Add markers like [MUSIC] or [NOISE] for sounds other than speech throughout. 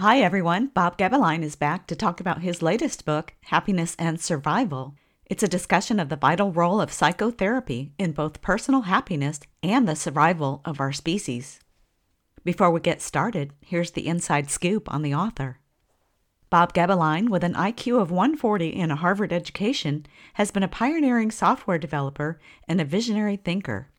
Hi, everyone. Bob Gebelein is back to talk about his latest book, Happiness and Survival. It's a discussion of the vital role of psychotherapy in both personal happiness and the survival of our species. Before we get started, here's the inside scoop on the author. Bob Gebelein, with an IQ of 140 and a Harvard education, has been a pioneering software developer and a visionary thinker.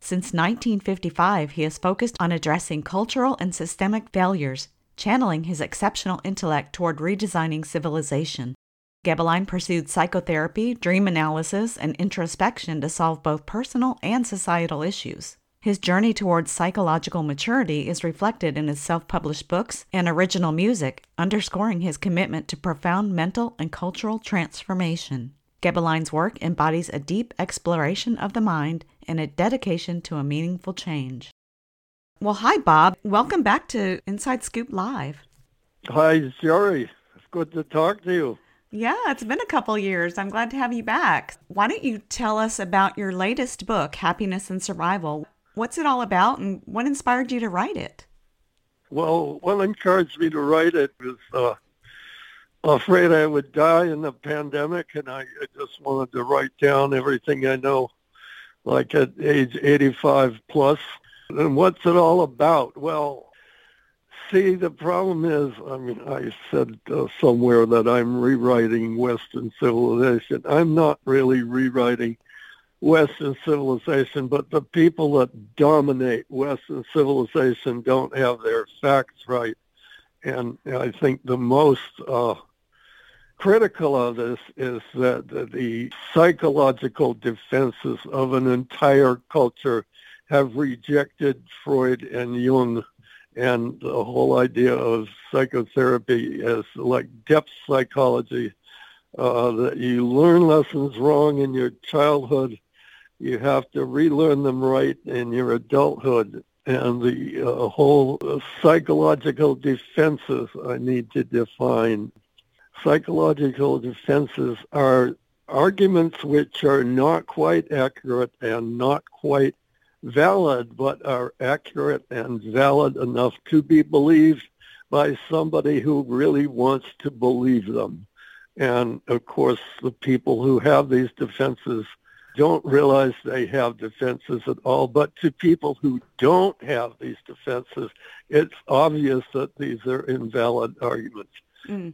Since 1955, he has focused on addressing cultural and systemic failures channeling his exceptional intellect toward redesigning civilization. Gebelein pursued psychotherapy, dream analysis, and introspection to solve both personal and societal issues. His journey towards psychological maturity is reflected in his self published books and original music, underscoring his commitment to profound mental and cultural transformation. Gebelein's work embodies a deep exploration of the mind and a dedication to a meaningful change. Well, hi, Bob. Welcome back to Inside Scoop Live. Hi, Sherry. It's good to talk to you. Yeah, it's been a couple years. I'm glad to have you back. Why don't you tell us about your latest book, Happiness and Survival? What's it all about and what inspired you to write it? Well, what encouraged me to write it was uh, afraid I would die in the pandemic, and I, I just wanted to write down everything I know, like at age 85 plus and what's it all about? Well, see, the problem is, I mean, I said uh, somewhere that I'm rewriting Western civilization. I'm not really rewriting Western civilization, but the people that dominate Western civilization don't have their facts right. And I think the most uh, critical of this is that the psychological defenses of an entire culture have rejected Freud and Jung and the whole idea of psychotherapy as like depth psychology, uh, that you learn lessons wrong in your childhood, you have to relearn them right in your adulthood. And the uh, whole psychological defenses I need to define. Psychological defenses are arguments which are not quite accurate and not quite valid but are accurate and valid enough to be believed by somebody who really wants to believe them. And of course, the people who have these defenses don't realize they have defenses at all. But to people who don't have these defenses, it's obvious that these are invalid arguments. Mm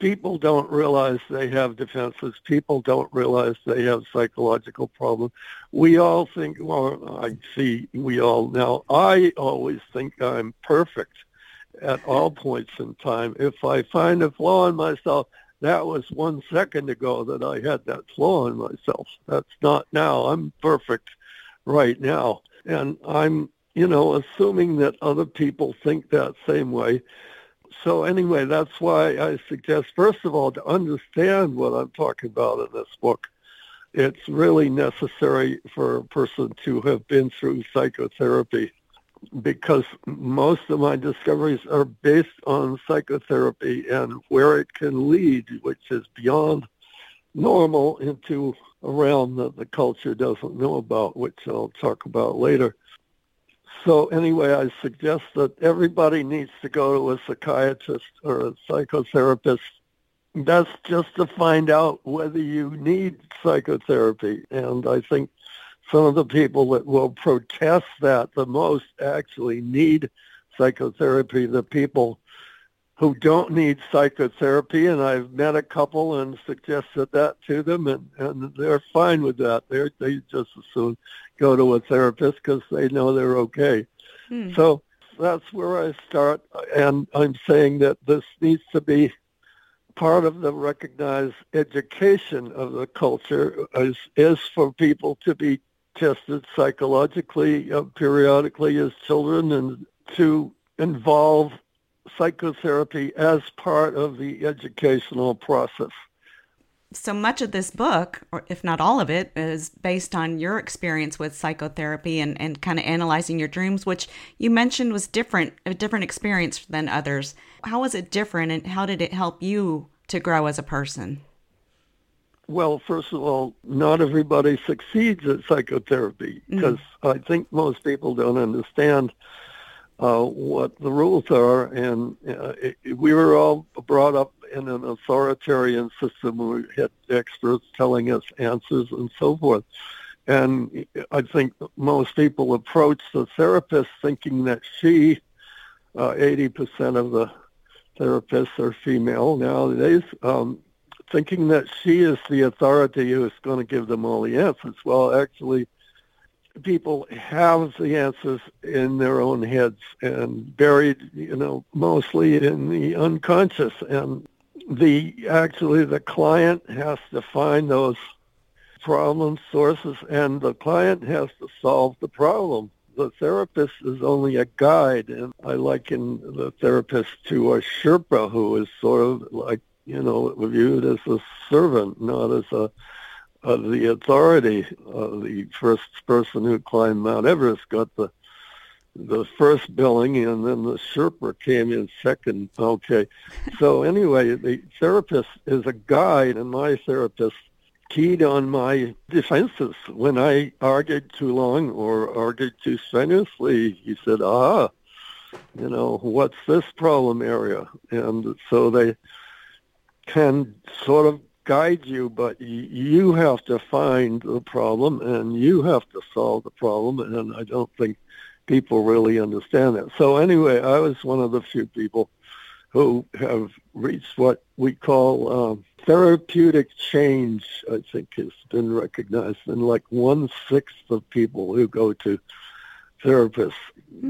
people don't realize they have defenses. People don't realize they have psychological problems. We all think, well, I see, we all now, I always think I'm perfect at all points in time. If I find a flaw in myself, that was one second ago that I had that flaw in myself. That's not now. I'm perfect right now. And I'm, you know, assuming that other people think that same way so anyway, that's why I suggest, first of all, to understand what I'm talking about in this book, it's really necessary for a person to have been through psychotherapy because most of my discoveries are based on psychotherapy and where it can lead, which is beyond normal into a realm that the culture doesn't know about, which I'll talk about later. So anyway, I suggest that everybody needs to go to a psychiatrist or a psychotherapist. That's just to find out whether you need psychotherapy. And I think some of the people that will protest that the most actually need psychotherapy. The people who don't need psychotherapy, and I've met a couple and suggested that to them, and, and they're fine with that. They're, they just as soon go to a therapist because they know they're okay. Hmm. So that's where I start, and I'm saying that this needs to be part of the recognized education of the culture is, is for people to be tested psychologically uh, periodically as children and to involve psychotherapy as part of the educational process. So much of this book, or if not all of it, is based on your experience with psychotherapy and, and kind of analyzing your dreams, which you mentioned was different, a different experience than others. How was it different and how did it help you to grow as a person? Well, first of all, not everybody succeeds at psychotherapy because mm-hmm. I think most people don't understand uh, what the rules are. And uh, it, we were all brought up in an authoritarian system where we had experts telling us answers and so forth. And I think most people approach the therapist thinking that she, uh, 80% of the therapists are female nowadays, um, thinking that she is the authority who is going to give them all the answers. Well, actually, people have the answers in their own heads and buried, you know, mostly in the unconscious. And the actually the client has to find those problem sources and the client has to solve the problem. The therapist is only a guide and I liken the therapist to a Sherpa who is sort of like, you know, viewed as a servant, not as a uh, the authority, uh, the first person who climbed Mount Everest got the the first billing, and then the Sherpa came in second. Okay, so anyway, the therapist is a guide, and my therapist keyed on my defenses when I argued too long or argued too strenuously. He said, "Ah, you know, what's this problem area?" And so they can sort of guide you, but you have to find the problem and you have to solve the problem. And I don't think people really understand that. So anyway, I was one of the few people who have reached what we call um, therapeutic change, I think has been recognized. And like one-sixth of people who go to therapists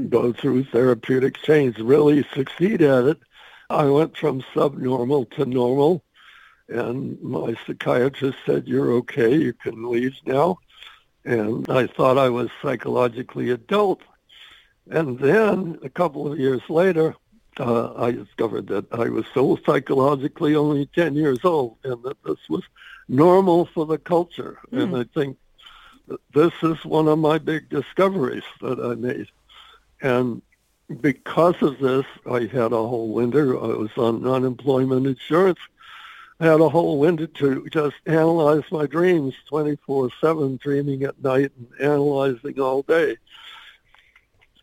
go through therapeutic change, really succeed at it. I went from subnormal to normal and my psychiatrist said, you're okay, you can leave now. And I thought I was psychologically adult. And then a couple of years later, uh, I discovered that I was so psychologically only 10 years old and that this was normal for the culture. Mm. And I think this is one of my big discoveries that I made. And because of this, I had a whole winter. I was on unemployment insurance had a whole to just analyze my dreams 24-7, dreaming at night and analyzing all day.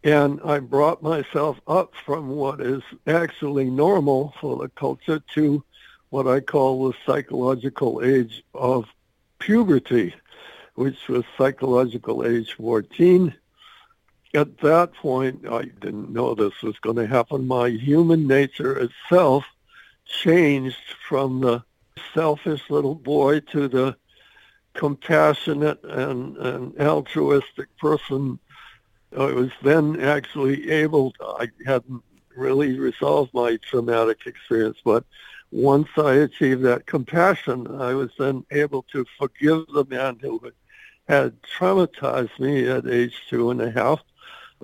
And I brought myself up from what is actually normal for the culture to what I call the psychological age of puberty, which was psychological age 14. At that point, I didn't know this was going to happen. My human nature itself changed from the selfish little boy to the compassionate and, and altruistic person. I was then actually able to, I hadn't really resolved my traumatic experience, but once I achieved that compassion, I was then able to forgive the man who had traumatized me at age two and a half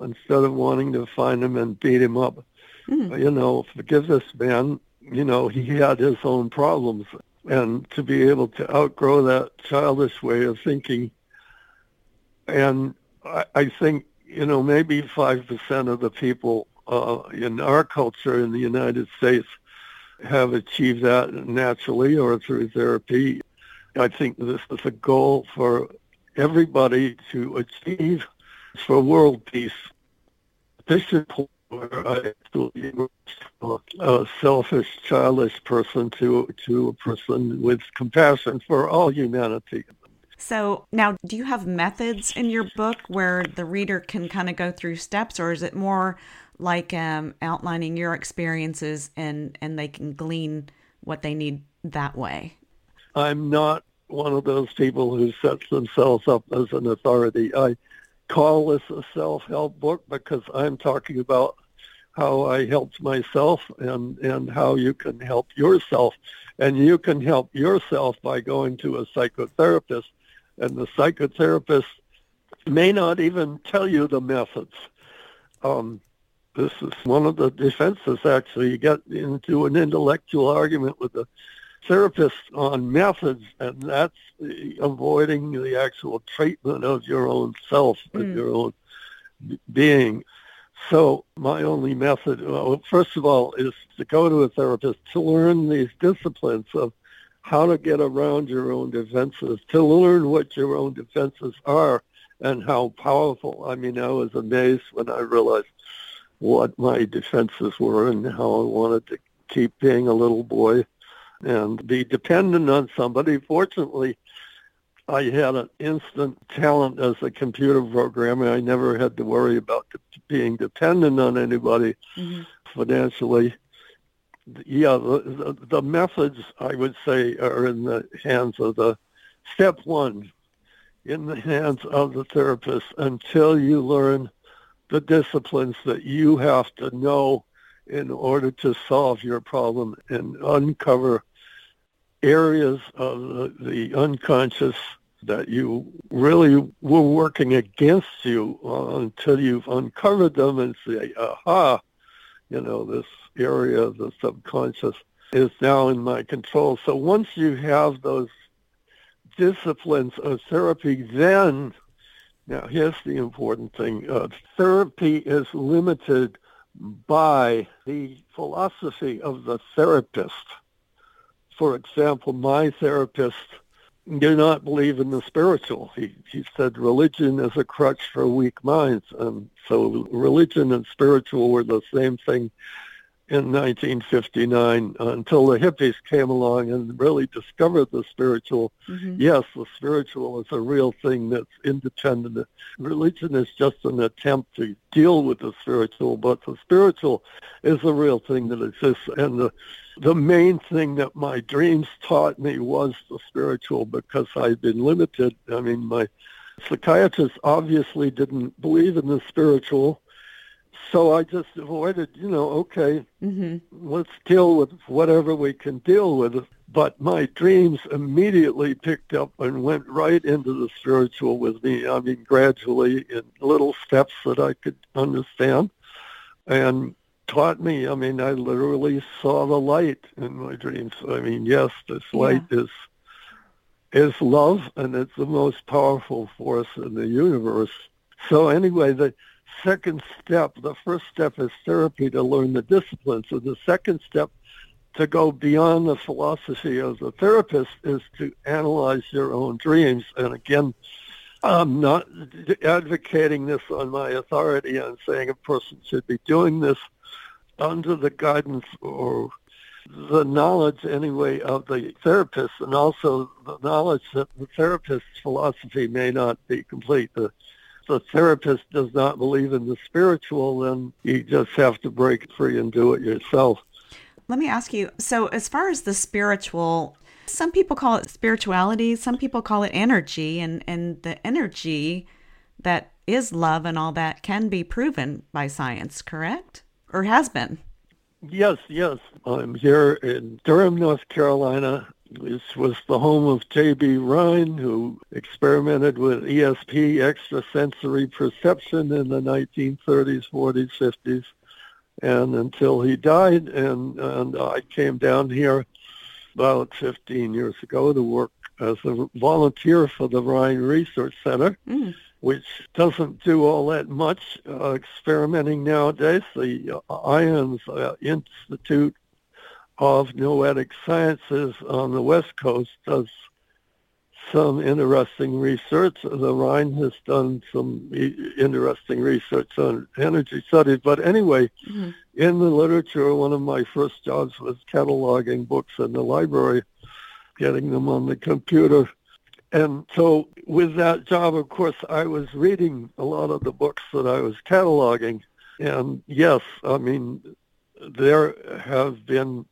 instead of wanting to find him and beat him up. Mm. You know, forgive this man you know, he had his own problems. And to be able to outgrow that childish way of thinking. And I, I think, you know, maybe 5% of the people uh, in our culture in the United States have achieved that naturally or through therapy. I think this is a goal for everybody to achieve for world peace. This is where a selfish, childish person to to a person with compassion for all humanity. So now, do you have methods in your book where the reader can kind of go through steps, or is it more like um, outlining your experiences and and they can glean what they need that way? I'm not one of those people who sets themselves up as an authority. I call this a self-help book because I'm talking about how I helped myself and, and how you can help yourself. And you can help yourself by going to a psychotherapist. And the psychotherapist may not even tell you the methods. Um, this is one of the defenses, actually. You get into an intellectual argument with the therapist on methods, and that's avoiding the actual treatment of your own self, mm. of your own being. So my only method, well, first of all, is to go to a therapist to learn these disciplines of how to get around your own defenses, to learn what your own defenses are and how powerful. I mean, I was amazed when I realized what my defenses were and how I wanted to keep being a little boy and be dependent on somebody. Fortunately, I had an instant talent as a computer programmer. I never had to worry about being dependent on anybody mm-hmm. financially. Yeah, the, the, the methods I would say are in the hands of the step one, in the hands of the therapist until you learn the disciplines that you have to know in order to solve your problem and uncover areas of the, unconscious that you really were working against you until you've uncovered them and say, aha, you know, this area of the subconscious is now in my control. So once you have those disciplines of therapy, then, now here's the important thing, uh, therapy is limited by the philosophy of the therapist. For example, my therapist did not believe in the spiritual. He, he said religion is a crutch for weak minds. And so religion and spiritual were the same thing in 1959 until the hippies came along and really discovered the spiritual. Mm-hmm. Yes, the spiritual is a real thing that's independent. Religion is just an attempt to deal with the spiritual, but the spiritual is a real thing that exists. And the, the main thing that my dreams taught me was the spiritual because I'd been limited. I mean, my psychiatrist obviously didn't believe in the spiritual so I just avoided, you know, okay, mm-hmm. let's deal with whatever we can deal with. But my dreams immediately picked up and went right into the spiritual with me. I mean, gradually in little steps that I could understand and taught me. I mean, I literally saw the light in my dreams. I mean, yes, this light yeah. is is love and it's the most powerful force in the universe. So anyway, the second step, the first step is therapy to learn the disciplines. So the second step to go beyond the philosophy of the therapist is to analyze your own dreams. And again, I'm not advocating this on my authority. I'm saying a person should be doing this under the guidance or the knowledge anyway of the therapist and also the knowledge that the therapist's philosophy may not be complete. The the therapist does not believe in the spiritual, then you just have to break free and do it yourself. Let me ask you so, as far as the spiritual, some people call it spirituality, some people call it energy, and, and the energy that is love and all that can be proven by science, correct? Or has been? Yes, yes. I'm here in Durham, North Carolina, this was the home of J.B. Rhine, who experimented with ESP, extrasensory perception, in the 1930s, 40s, 50s, and until he died. And, and I came down here about 15 years ago to work as a volunteer for the Rhine Research Center, mm. which doesn't do all that much uh, experimenting nowadays. The uh, IONS uh, Institute of Noetic Sciences on the West Coast does some interesting research. The Rhine has done some interesting research on energy studies. But anyway, mm-hmm. in the literature, one of my first jobs was cataloging books in the library, getting them on the computer. And so with that job, of course, I was reading a lot of the books that I was cataloging. And yes, I mean, there have been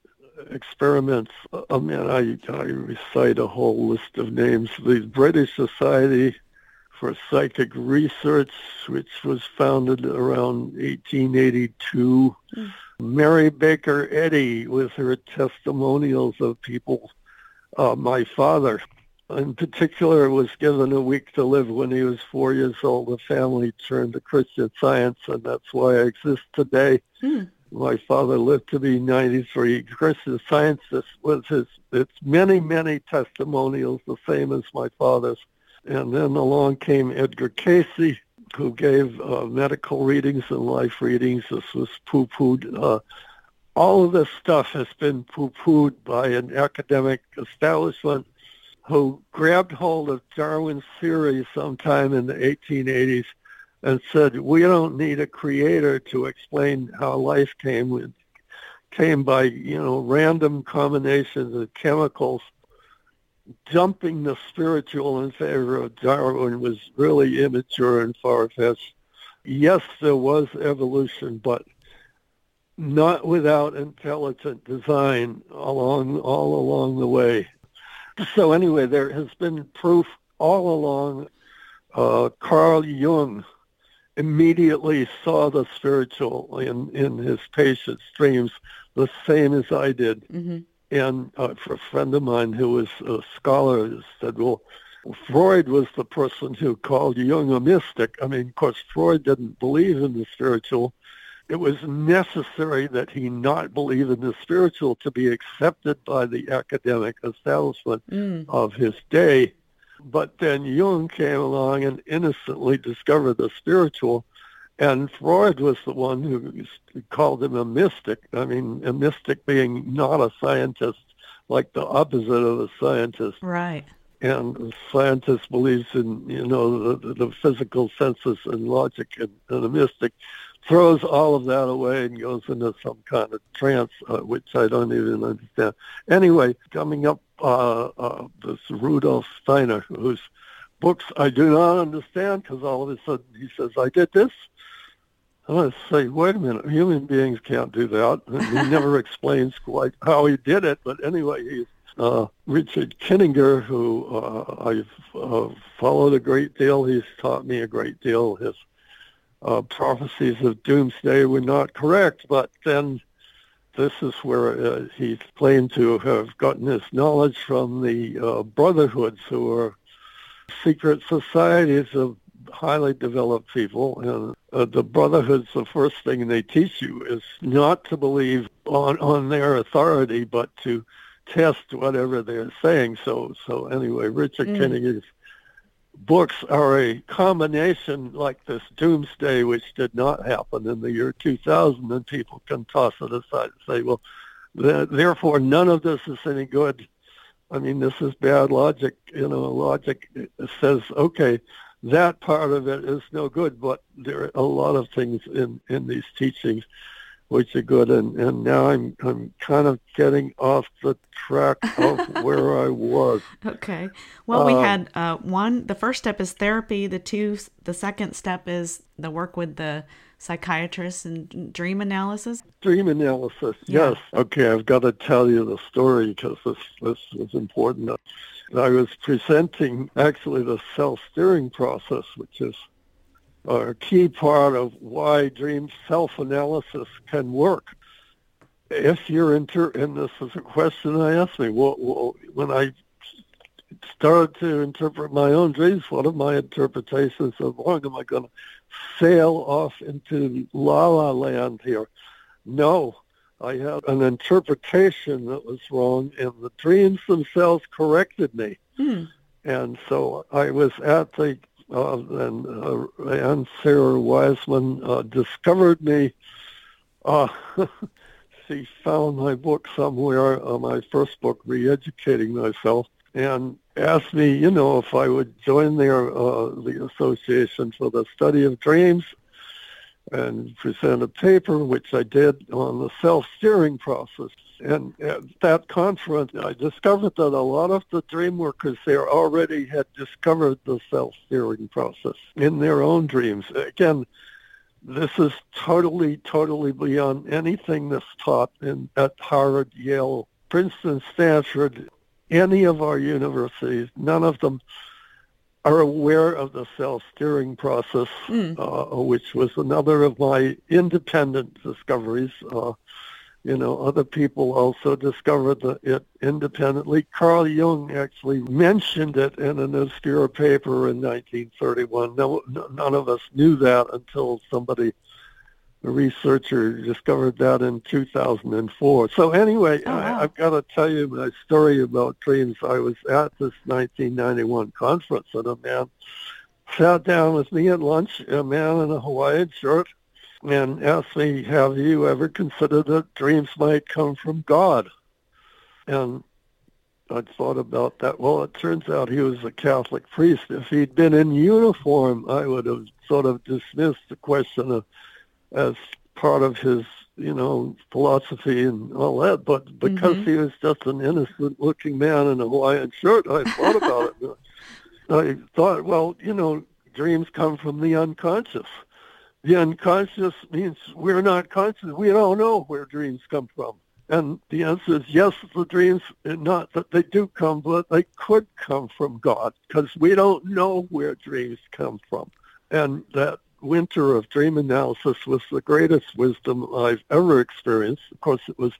experiments. I mean, I, I recite a whole list of names. The British Society for Psychic Research, which was founded around 1882. Mm. Mary Baker Eddy with her testimonials of people. Uh, my father in particular was given a week to live when he was four years old. The family turned to Christian Science, and that's why I exist today. Hmm. My father lived to be 93. Christian Science was his, it's many, many testimonials, the same as my father's. And then along came Edgar Cayce, who gave uh, medical readings and life readings. This was poo-pooed. Uh, all of this stuff has been poo-pooed by an academic establishment who grabbed hold of Darwin's theory sometime in the 1880s and said, we don't need a creator to explain how life came. Came by, you know, random combinations of chemicals. Dumping the spiritual in favor of Darwin was really immature and far-fetched. Yes, there was evolution, but not without intelligent design along all along the way. So anyway, there has been proof all along. Uh, Carl Jung immediately saw the spiritual in, in his patient's dreams, the same as I did. Mm-hmm. And uh, for a friend of mine who was a scholar said, well, Freud was the person who called Jung a mystic. I mean, of course, Freud didn't believe in the spiritual, it was necessary that he not believe in the spiritual to be accepted by the academic establishment mm. of his day. But then Jung came along and innocently discovered the spiritual, and Freud was the one who called him a mystic. I mean, a mystic being not a scientist, like the opposite of a scientist. Right. And a scientist believes in, you know, the, the physical senses and logic, and, and a mystic throws all of that away and goes into some kind of trance, uh, which I don't even understand. Anyway, coming up, uh, uh, this Rudolf Steiner, whose books I do not understand because all of a sudden he says, I did this. I want to say, wait a minute, human beings can't do that. And he [LAUGHS] never explains quite how he did it, but anyway, he's uh, Richard Kieninger, who uh, I've uh, followed a great deal. He's taught me a great deal. His uh, prophecies of doomsday were not correct, but then this is where uh, he claimed to have gotten his knowledge from the uh, brotherhoods, who are secret societies of highly developed people. And uh, the brotherhoods, the first thing they teach you is not to believe on, on their authority, but to test whatever they're saying. So, so anyway, Richard mm. Kieninger's books are a combination like this doomsday, which did not happen in the year 2000, and people can toss it aside and say, well, therefore none of this is any good. I mean, this is bad logic. You know, logic says, okay, that part of it is no good, but there are a lot of things in, in these teachings which are good. And, and now I'm I'm kind of getting off the track of [LAUGHS] where I was. Okay. Well, we um, had uh, one. The first step is therapy. The two. The second step is the work with the psychiatrist and dream analysis. Dream analysis. Yeah. Yes. Okay. I've got to tell you the story because this this is important. I was presenting actually the self-steering process, which is a key part of why dream self-analysis can work. If you're inter, and this is a question I asked me, well, well, when I started to interpret my own dreams, what are my interpretations of long am I going to sail off into la la land here? No, I had an interpretation that was wrong, and the dreams themselves corrected me. Hmm. And so I was at the uh, and uh, Ann Sayre Wiseman uh, discovered me. Uh, [LAUGHS] she found my book somewhere, uh, my first book, Re-Educating Myself, and asked me, you know, if I would join their uh, the Association for the Study of Dreams and present a paper, which I did on the self-steering process. And at that conference, I discovered that a lot of the dream workers there already had discovered the self-steering process in their own dreams. Again, this is totally, totally beyond anything that's taught in, at Harvard, Yale, Princeton, Stanford, any of our universities. None of them are aware of the self-steering process, mm. uh, which was another of my independent discoveries. Uh, you know, other people also discovered the, it independently. Carl Jung actually mentioned it in an obscure paper in 1931. No, none of us knew that until somebody, a researcher, discovered that in 2004. So anyway, oh, wow. I, I've got to tell you my story about dreams. I was at this 1991 conference, and a man sat down with me at lunch, a man in a Hawaiian shirt and asked me, have you ever considered that dreams might come from God? And I thought about that. Well, it turns out he was a Catholic priest. If he'd been in uniform, I would have sort of dismissed the question of, as part of his, you know, philosophy and all that. But because mm-hmm. he was just an innocent-looking man in a Hawaiian shirt, I thought about it. [LAUGHS] I thought, well, you know, dreams come from the unconscious the unconscious means we're not conscious. We don't know where dreams come from. And the answer is yes, the dreams, not that they do come, but they could come from God because we don't know where dreams come from. And that winter of dream analysis was the greatest wisdom I've ever experienced. Of course, it was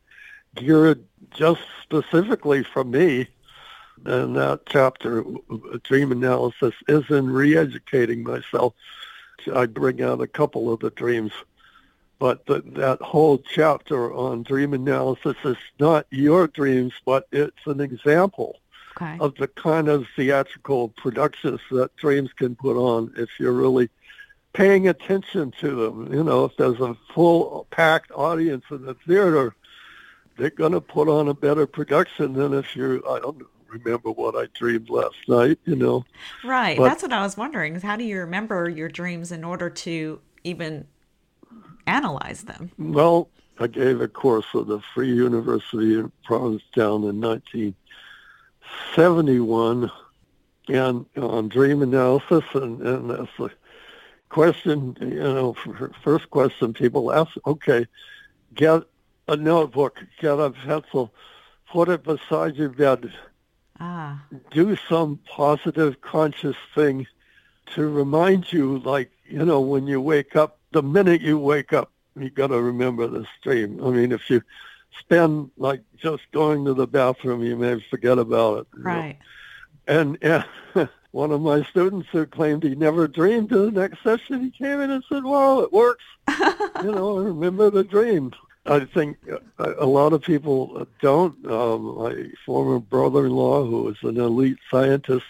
geared just specifically for me. And that chapter, of dream analysis, is in re-educating myself I bring out a couple of the dreams. But the, that whole chapter on dream analysis is not your dreams, but it's an example okay. of the kind of theatrical productions that dreams can put on if you're really paying attention to them. You know, if there's a full packed audience in the theater, they're going to put on a better production than if you're, I don't know, remember what I dreamed last night, you know. Right. But, That's what I was wondering is how do you remember your dreams in order to even analyze them? Well, I gave a course at the Free University in Provincetown in 1971 and on dream analysis and, and that's the question, you know, first question people ask, okay, get a notebook, get a pencil, put it beside your bed, Ah. Do some positive conscious thing to remind you, like, you know, when you wake up, the minute you wake up, you got to remember the dream. I mean, if you spend like just going to the bathroom, you may forget about it. Right. Know? And, and [LAUGHS] one of my students who claimed he never dreamed in the next session, he came in and said, well, it works. [LAUGHS] you know, I remember the dream. I think a lot of people don't. Um, my former brother-in-law, who was an elite scientist,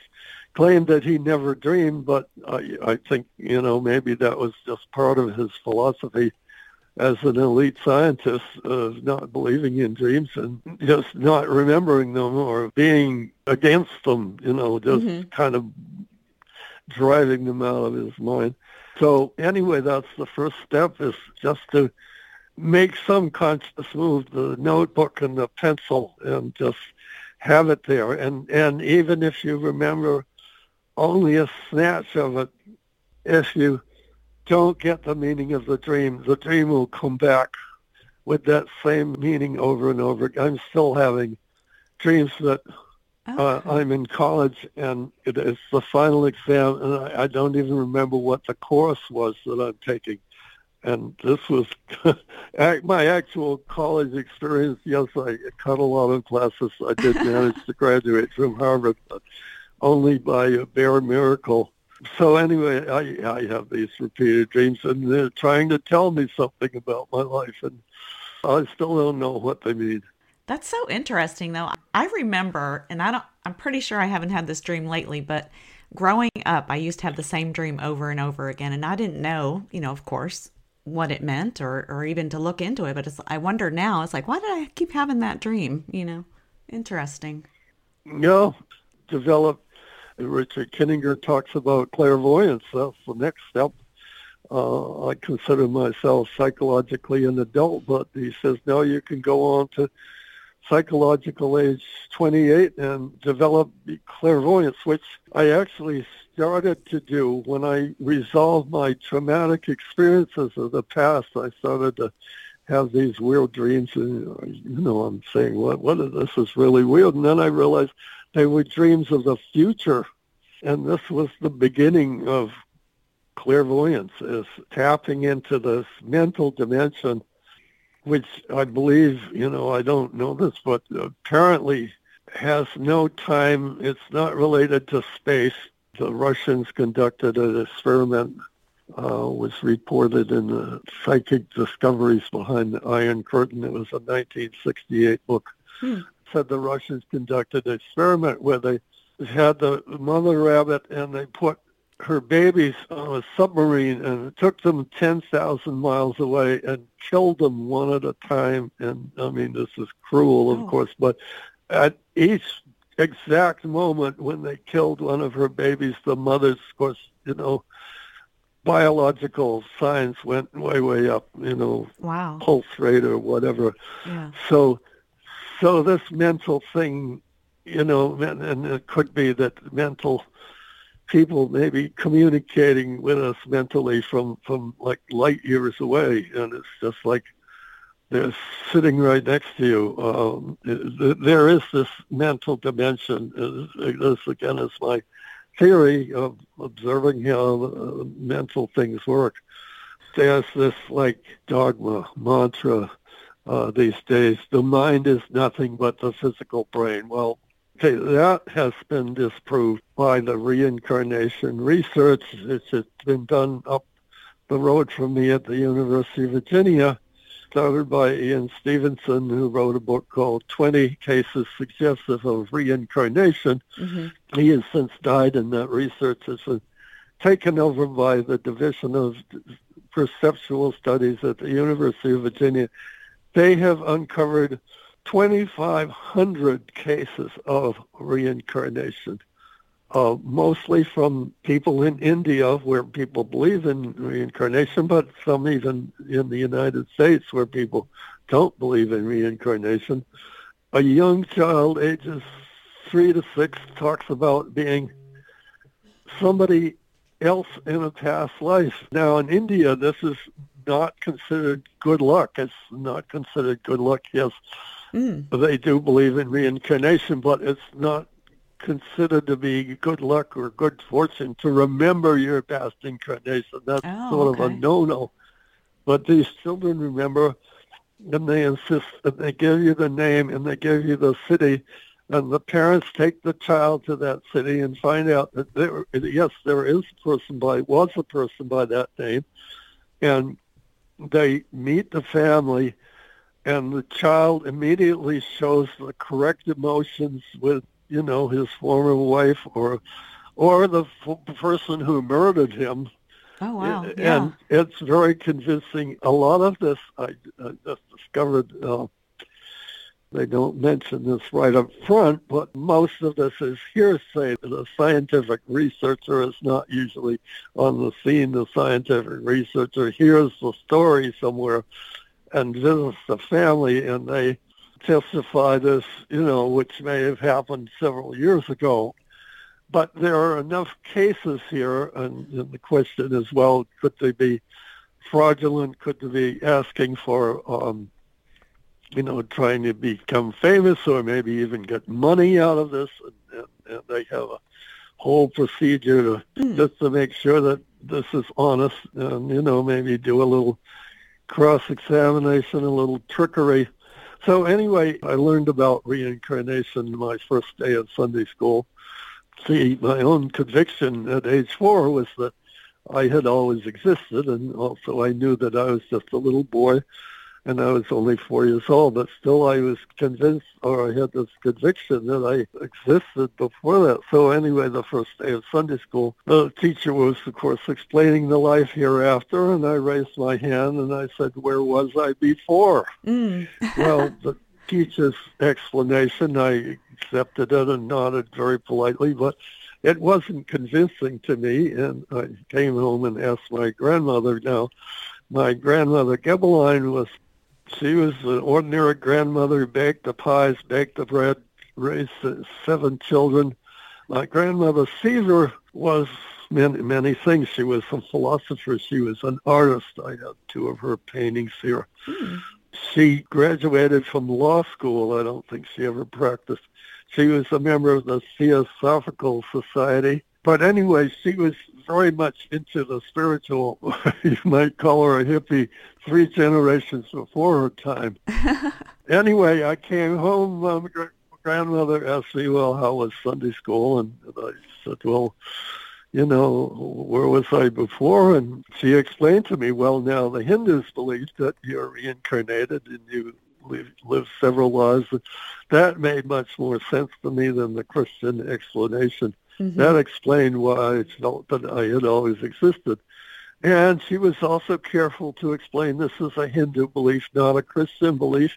claimed that he never dreamed, but I, I think, you know, maybe that was just part of his philosophy as an elite scientist of not believing in dreams and just not remembering them or being against them, you know, just mm-hmm. kind of driving them out of his mind. So anyway, that's the first step is just to make some conscious move, the notebook and the pencil, and just have it there. And and even if you remember only a snatch of it, if you don't get the meaning of the dream, the dream will come back with that same meaning over and over. I'm still having dreams that uh, okay. I'm in college and it is the final exam, and I, I don't even remember what the course was that I'm taking and this was [LAUGHS] my actual college experience. Yes, I cut a lot of classes. I did [LAUGHS] manage to graduate from Harvard, but only by a bare miracle. So anyway, I, I have these repeated dreams, and they're trying to tell me something about my life, and I still don't know what they mean. That's so interesting, though. I remember, and I don't. I'm pretty sure I haven't had this dream lately, but growing up, I used to have the same dream over and over again, and I didn't know, you know, of course, what it meant or, or even to look into it. But it's, I wonder now, it's like, why did I keep having that dream? You know, interesting. No, develop. Richard Kieninger talks about clairvoyance. That's the next step. Uh, I consider myself psychologically an adult, but he says, no, you can go on to psychological age 28 and develop clairvoyance, which I actually started to do when I resolved my traumatic experiences of the past. I started to have these weird dreams, and you know, I'm saying, what, what is this? Is really weird. And then I realized they were dreams of the future, and this was the beginning of clairvoyance, is tapping into this mental dimension which I believe, you know, I don't know this, but apparently has no time. It's not related to space. The Russians conducted an experiment, uh, was reported in the Psychic Discoveries Behind the Iron Curtain. It was a 1968 book. Hmm. Said the Russians conducted an experiment where they had the mother rabbit and they put her babies on a submarine and it took them 10,000 miles away and killed them one at a time. And I mean, this is cruel, of oh. course, but at each exact moment when they killed one of her babies, the mother's, of course, you know, biological science went way, way up, you know, wow. pulse rate or whatever. Yeah. So, so this mental thing, you know, and it could be that mental people may be communicating with us mentally from, from like light years away. And it's just like they're sitting right next to you. Um, there is this mental dimension. This again is my theory of observing how uh, mental things work. There's this like dogma, mantra uh, these days. The mind is nothing but the physical brain. Well, okay, that has been disproved by the reincarnation research. It's been done up the road from me at the University of Virginia started by Ian Stevenson, who wrote a book called 20 Cases Suggestive of Reincarnation. Mm-hmm. He has since died, and that research has been taken over by the Division of Perceptual Studies at the University of Virginia. They have uncovered 2,500 cases of reincarnation uh, mostly from people in India where people believe in reincarnation, but some even in the United States where people don't believe in reincarnation. A young child, ages three to six, talks about being somebody else in a past life. Now in India, this is not considered good luck. It's not considered good luck. Yes, mm. they do believe in reincarnation, but it's not considered to be good luck or good fortune to remember your past incarnation. That's oh, sort okay. of a no-no. But these children remember, and they insist, and they give you the name, and they give you the city, and the parents take the child to that city and find out that there, yes, there is a person by, was a person by that name, and they meet the family, and the child immediately shows the correct emotions with you know, his former wife or or the f- person who murdered him. Oh wow! Yeah. And it's very convincing. A lot of this I, I just discovered. Uh, they don't mention this right up front, but most of this is hearsay. The scientific researcher is not usually on the scene. The scientific researcher hears the story somewhere and visits the family, and they testify this, you know, which may have happened several years ago. But there are enough cases here, and, and the question is, well, could they be fraudulent? Could they be asking for, um, you know, trying to become famous or maybe even get money out of this? And, and, and they have a whole procedure to, mm. just to make sure that this is honest and, you know, maybe do a little cross-examination, a little trickery so anyway, I learned about reincarnation my first day of Sunday school. See, my own conviction at age four was that I had always existed, and also I knew that I was just a little boy and I was only four years old, but still I was convinced, or I had this conviction that I existed before that. So anyway, the first day of Sunday school, the teacher was, of course, explaining the life hereafter, and I raised my hand and I said, where was I before? Mm. [LAUGHS] well, the teacher's explanation, I accepted it and nodded very politely, but it wasn't convincing to me, and I came home and asked my grandmother. Now, my grandmother Gebelein was she was an ordinary grandmother, baked the pies, baked the bread, raised seven children. My grandmother Caesar was many, many things. She was a philosopher. She was an artist. I have two of her paintings here. Hmm. She graduated from law school. I don't think she ever practiced. She was a member of the Theosophical Society. But anyway, she was very much into the spiritual. [LAUGHS] you might call her a hippie three generations before her time. [LAUGHS] anyway, I came home. Um, My grandmother asked me, well, how was Sunday school? And I said, well, you know, where was I before? And she explained to me, well, now the Hindus believe that you're reincarnated and you live, live several lives. That made much more sense to me than the Christian explanation. Mm-hmm. That explained why it's not that I had always existed. And she was also careful to explain this is a Hindu belief, not a Christian belief.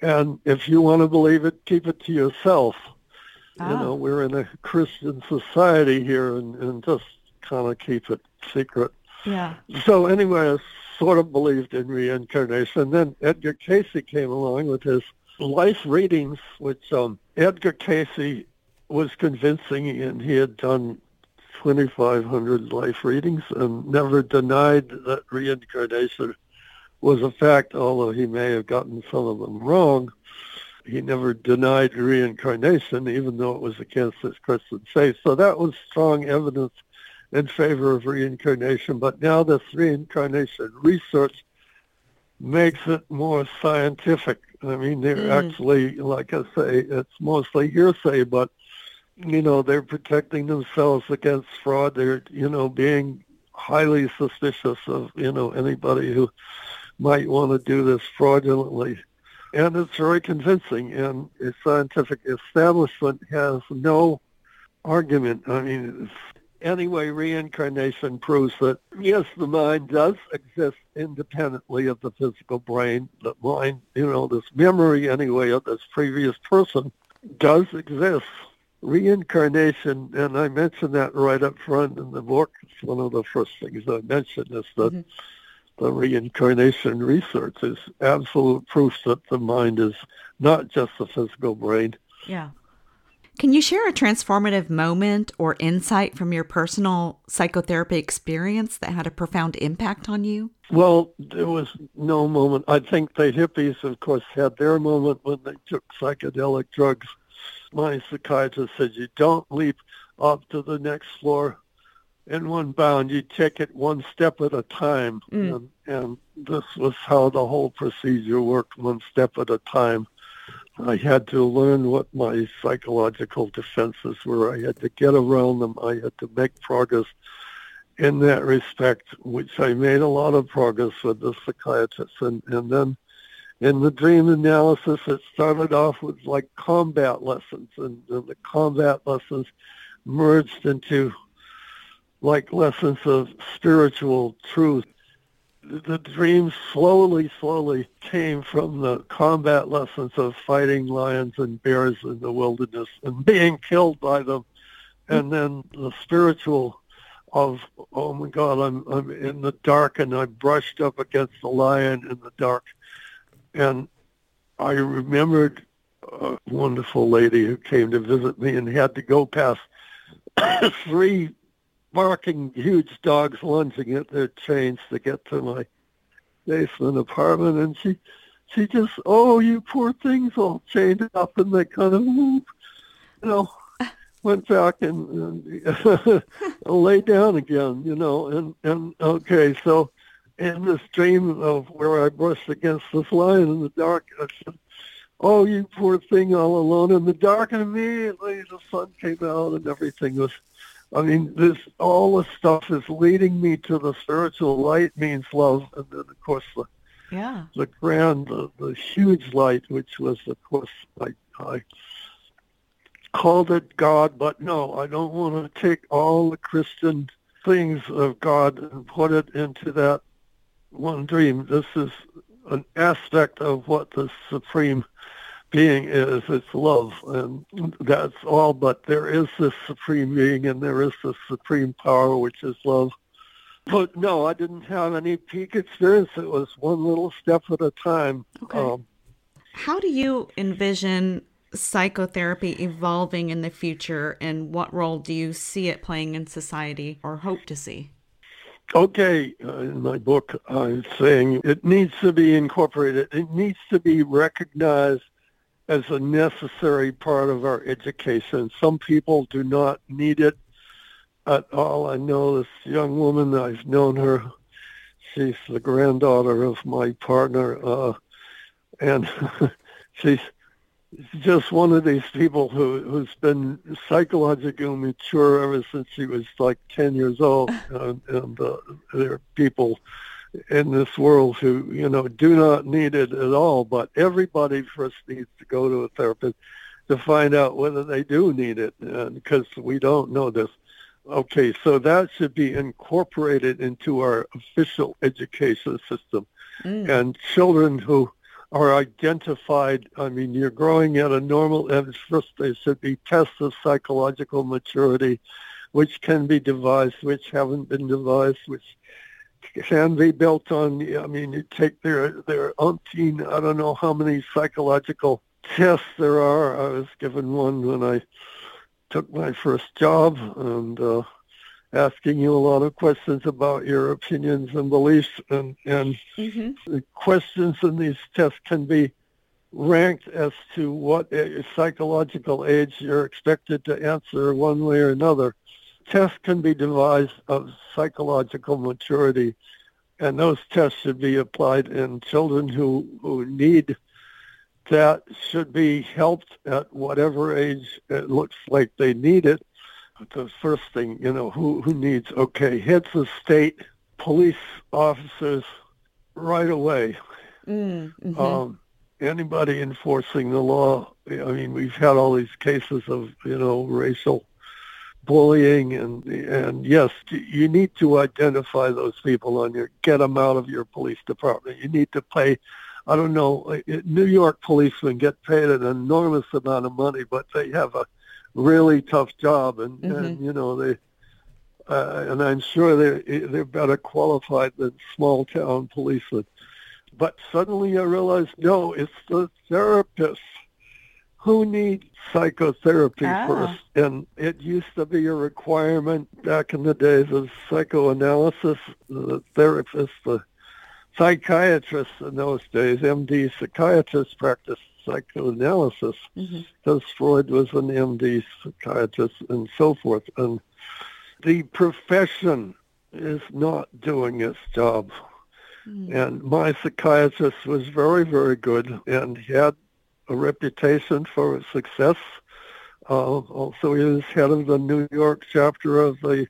And if you want to believe it, keep it to yourself. You know, we're in a Christian society here and, and just kind of keep it secret. Yeah. So anyway, I sort of believed in reincarnation. Then Edgar Cayce came along with his life readings, which um, Edgar Cayce was convincing, and he had done 2,500 life readings and never denied that reincarnation was a fact, although he may have gotten some of them wrong he never denied reincarnation, even though it was against his Christian faith. So that was strong evidence in favor of reincarnation. But now this reincarnation research makes it more scientific. I mean, they're mm. actually, like I say, it's mostly hearsay, but, you know, they're protecting themselves against fraud. They're, you know, being highly suspicious of, you know, anybody who might want to do this fraudulently and it's very convincing. And the scientific establishment has no argument. I mean, anyway, reincarnation proves that yes, the mind does exist independently of the physical brain. The mind, you know, this memory anyway of this previous person does exist. Reincarnation, and I mentioned that right up front in the book. It's one of the first things I mentioned is that mm-hmm the reincarnation research is absolute proof that the mind is not just the physical brain. Yeah. Can you share a transformative moment or insight from your personal psychotherapy experience that had a profound impact on you? Well, there was no moment. I think the hippies, of course, had their moment when they took psychedelic drugs. My psychiatrist said, you don't leap up to the next floor in one bound. You take it one step at a time. Mm. And, and this was how the whole procedure worked, one step at a time. I had to learn what my psychological defenses were. I had to get around them. I had to make progress in that respect, which I made a lot of progress with the psychiatrist. And, and then in the dream analysis, it started off with like combat lessons, and, and the combat lessons merged into like lessons of spiritual truth. The dreams slowly, slowly came from the combat lessons of fighting lions and bears in the wilderness and being killed by them. And then the spiritual of, oh my God, I'm, I'm in the dark and I brushed up against the lion in the dark. And I remembered a wonderful lady who came to visit me and had to go past [COUGHS] three barking huge dogs lunging at their chains to get to my basement apartment. And she she just oh you poor things all chained up and they kind of you know [LAUGHS] went back and, and [LAUGHS] lay down again you know and and okay so in this dream of where I brushed against this lion in the dark. I said oh you poor thing all alone. In the dark and immediately the sun came out and everything was I mean, this all the stuff is leading me to the spiritual light means love, and then of course the yeah. the grand, the, the huge light, which was of course I, I called it God, but no, I don't want to take all the Christian things of God and put it into that one dream. This is an aspect of what the supreme being is its love, and that's all. But there is this supreme being, and there is this supreme power, which is love. But no, I didn't have any peak experience. It was one little step at a time. Okay. Um, How do you envision psychotherapy evolving in the future, and what role do you see it playing in society, or hope to see? Okay, uh, in my book, I'm saying it needs to be incorporated. It needs to be recognized as a necessary part of our education. Some people do not need it at all. I know this young woman. I've known her. She's the granddaughter of my partner, uh, and [LAUGHS] she's just one of these people who who's been psychologically mature ever since she was like 10 years old and, [LAUGHS] and uh, there are people in this world who you know do not need it at all but everybody first needs to go to a therapist to find out whether they do need it because we don't know this okay so that should be incorporated into our official education system mm. and children who are identified. I mean, you're growing at a normal age. First, there should be tests of psychological maturity, which can be devised, which haven't been devised, which can be built on. I mean, you take their their umpteen. I don't know how many psychological tests there are. I was given one when I took my first job, and uh, asking you a lot of questions about your opinions and beliefs and, and mm-hmm. the questions in these tests can be ranked as to what psychological age you're expected to answer one way or another. Tests can be devised of psychological maturity, and those tests should be applied in children who, who need that should be helped at whatever age it looks like they need it the first thing, you know, who, who needs, okay, heads of state, police officers right away. Mm, mm-hmm. um, anybody enforcing the law, I mean, we've had all these cases of, you know, racial bullying and and yes you need to identify those people on your get them out of your police department you need to pay i don't know new york policemen get paid an enormous amount of money but they have a really tough job, and, mm-hmm. and you know they, uh, and I'm sure they they're better qualified than small town policemen. But suddenly I realized, no, it's the therapists who need psychotherapy ah. first. And it used to be a requirement back in the days of psychoanalysis. The therapists, the psychiatrists in those days, MD psychiatrists practiced psychoanalysis mm-hmm. because Freud was an MD psychiatrist and so forth. And the profession is not doing its job. Mm-hmm. And my psychiatrist was very, very good and he had a reputation for success. Uh, also, he was head of the New York chapter of the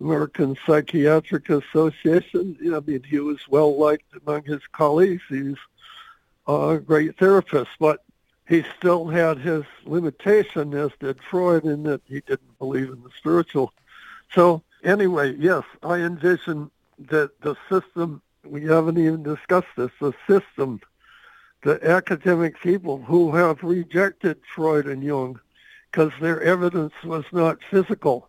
American Psychiatric Association. I mean, he was well liked among his colleagues. He's a great therapist, but he still had his limitation, as did Freud, in that he didn't believe in the spiritual. So anyway, yes, I envision that the system, we haven't even discussed this, the system, the academic people who have rejected Freud and Jung because their evidence was not physical.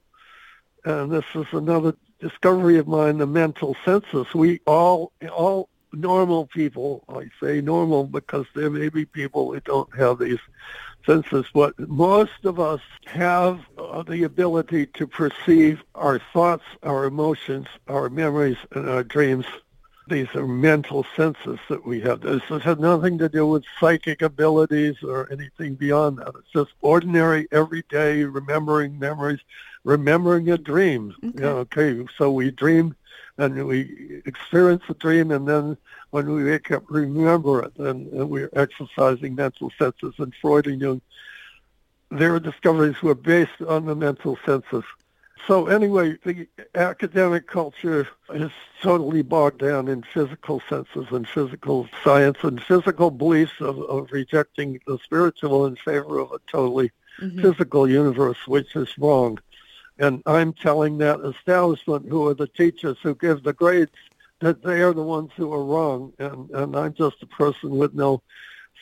And this is another discovery of mine, the mental senses. We all, all normal people, I say normal because there may be people who don't have these senses, but most of us have uh, the ability to perceive our thoughts, our emotions, our memories, and our dreams. These are mental senses that we have. This has nothing to do with psychic abilities or anything beyond that. It's just ordinary, everyday remembering memories, remembering a dream. Okay. Yeah, okay, so we dream and we experience the dream, and then when we wake up, remember it, and, and we're exercising mental senses. And Freud and Jung, their discoveries were based on the mental senses. So anyway, the academic culture is totally bogged down in physical senses and physical science and physical beliefs of, of rejecting the spiritual in favor of a totally mm-hmm. physical universe, which is wrong. And I'm telling that establishment, who are the teachers who give the grades, that they are the ones who are wrong. And, and I'm just a person with no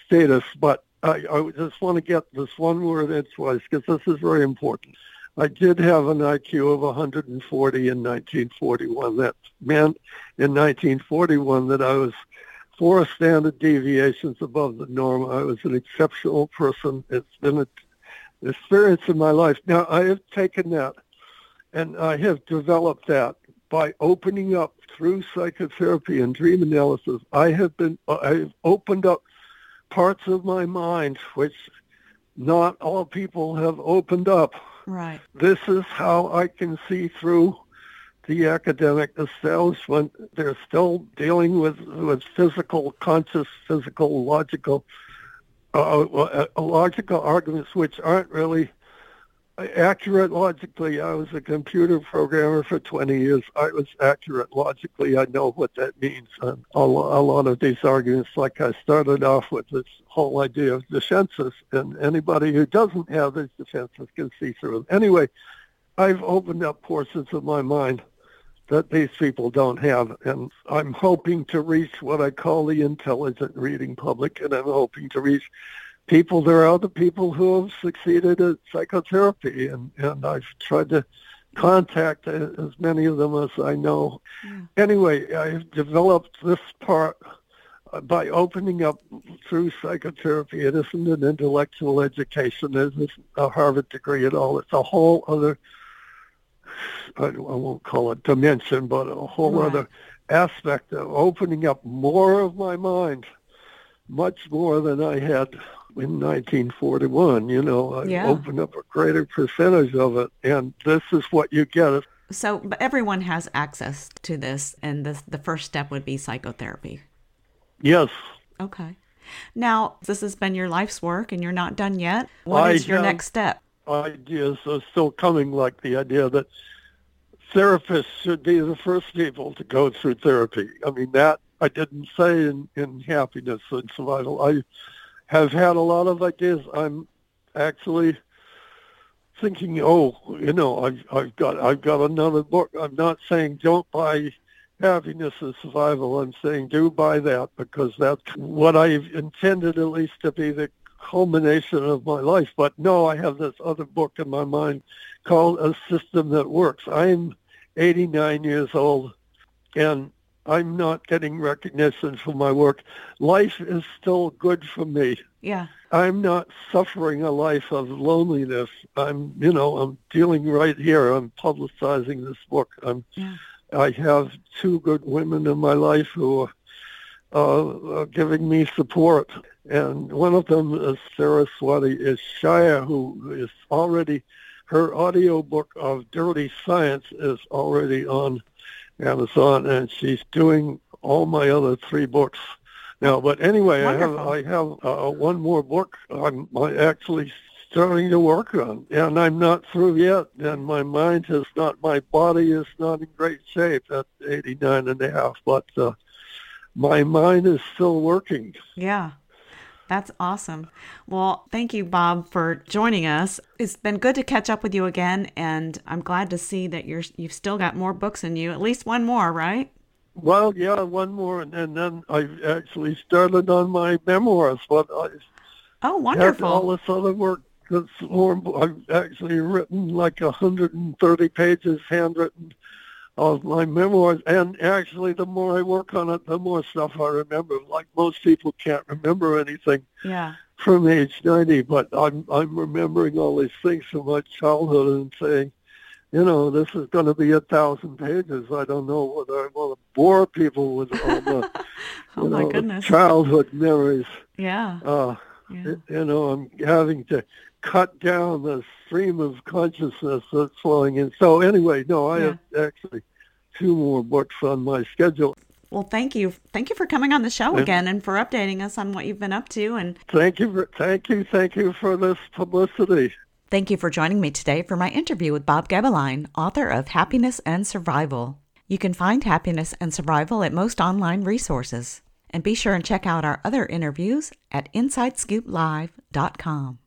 status. But I, I just want to get this one word edgewise because this is very important. I did have an IQ of 140 in 1941. That meant in 1941 that I was four standard deviations above the norm. I was an exceptional person. It's been an experience in my life. Now, I have taken that and I have developed that by opening up through psychotherapy and dream analysis. I have been, I've opened up parts of my mind which not all people have opened up. Right. This is how I can see through the academic establishment. They're still dealing with, with physical, conscious, physical, logical, uh, logical arguments which aren't really accurate logically. I was a computer programmer for 20 years. I was accurate logically. I know what that means. And a, lot of these arguments, like I started off with this whole idea of defenses, and anybody who doesn't have these defenses can see through them. Anyway, I've opened up portions of my mind that these people don't have. And I'm hoping to reach what I call the intelligent reading public, and I'm hoping to reach people, there are other people who have succeeded at psychotherapy, and, and I've tried to contact as many of them as I know. Yeah. Anyway, I've developed this part uh, by opening up through psychotherapy. It isn't an intellectual education. It isn't a Harvard degree at all. It's a whole other, I won't call it dimension, but a whole right. other aspect of opening up more of my mind, much more than I had in 1941. You know, I yeah. opened up a greater percentage of it, and this is what you get. So, everyone has access to this, and this, the first step would be psychotherapy. Yes. Okay. Now, this has been your life's work, and you're not done yet. What I is your next step? Ideas are still coming, like the idea that therapists should be the first people to go through therapy. I mean, that I didn't say in, in happiness and survival. I have had a lot of ideas. I'm actually thinking, oh, you know, I've I've got I've got another book. I'm not saying don't buy Happiness and Survival. I'm saying do buy that because that's what I've intended at least to be the culmination of my life. But no, I have this other book in my mind called A System That Works. I'm 89 years old and I'm not getting recognition for my work. Life is still good for me. Yeah. I'm not suffering a life of loneliness. I'm, you know, I'm dealing right here. I'm publicizing this book. I'm, yeah. I have two good women in my life who are uh, giving me support. And one of them is Saraswati Ishaya, who is already, her audio book of Dirty Science is already on Amazon, and she's doing all my other three books now. But anyway, Wonderful. I have I have uh, one more book I'm actually starting to work on, and I'm not through yet. And my mind is not, my body is not in great shape at 89 and a half, but uh, my mind is still working. Yeah. That's awesome. Well, thank you, Bob, for joining us. It's been good to catch up with you again, and I'm glad to see that you're you've still got more books in you. At least one more, right? Well, yeah, one more, and, and then I actually started on my memoirs. But I oh, wonderful! all this other work that's more. I've actually written like 130 pages, handwritten of my memoirs. And actually, the more I work on it, the more stuff I remember. Like most people can't remember anything yeah. from age 90, but I'm, I'm remembering all these things from my childhood and saying, you know, this is going to be a thousand pages. I don't know whether I want to bore people with all the, [LAUGHS] oh my know, goodness. childhood memories. Yeah. Uh, yeah. You know, I'm having to cut down the stream of consciousness that's flowing in. So anyway, no, I yeah. have actually two more books on my schedule. Well, thank you. Thank you for coming on the show again and for updating us on what you've been up to. And thank you, for, thank you, thank you for this publicity. Thank you for joining me today for my interview with Bob Gebelein, author of Happiness and Survival. You can find Happiness and Survival at most online resources. And be sure and check out our other interviews at InsideScoopLive.com.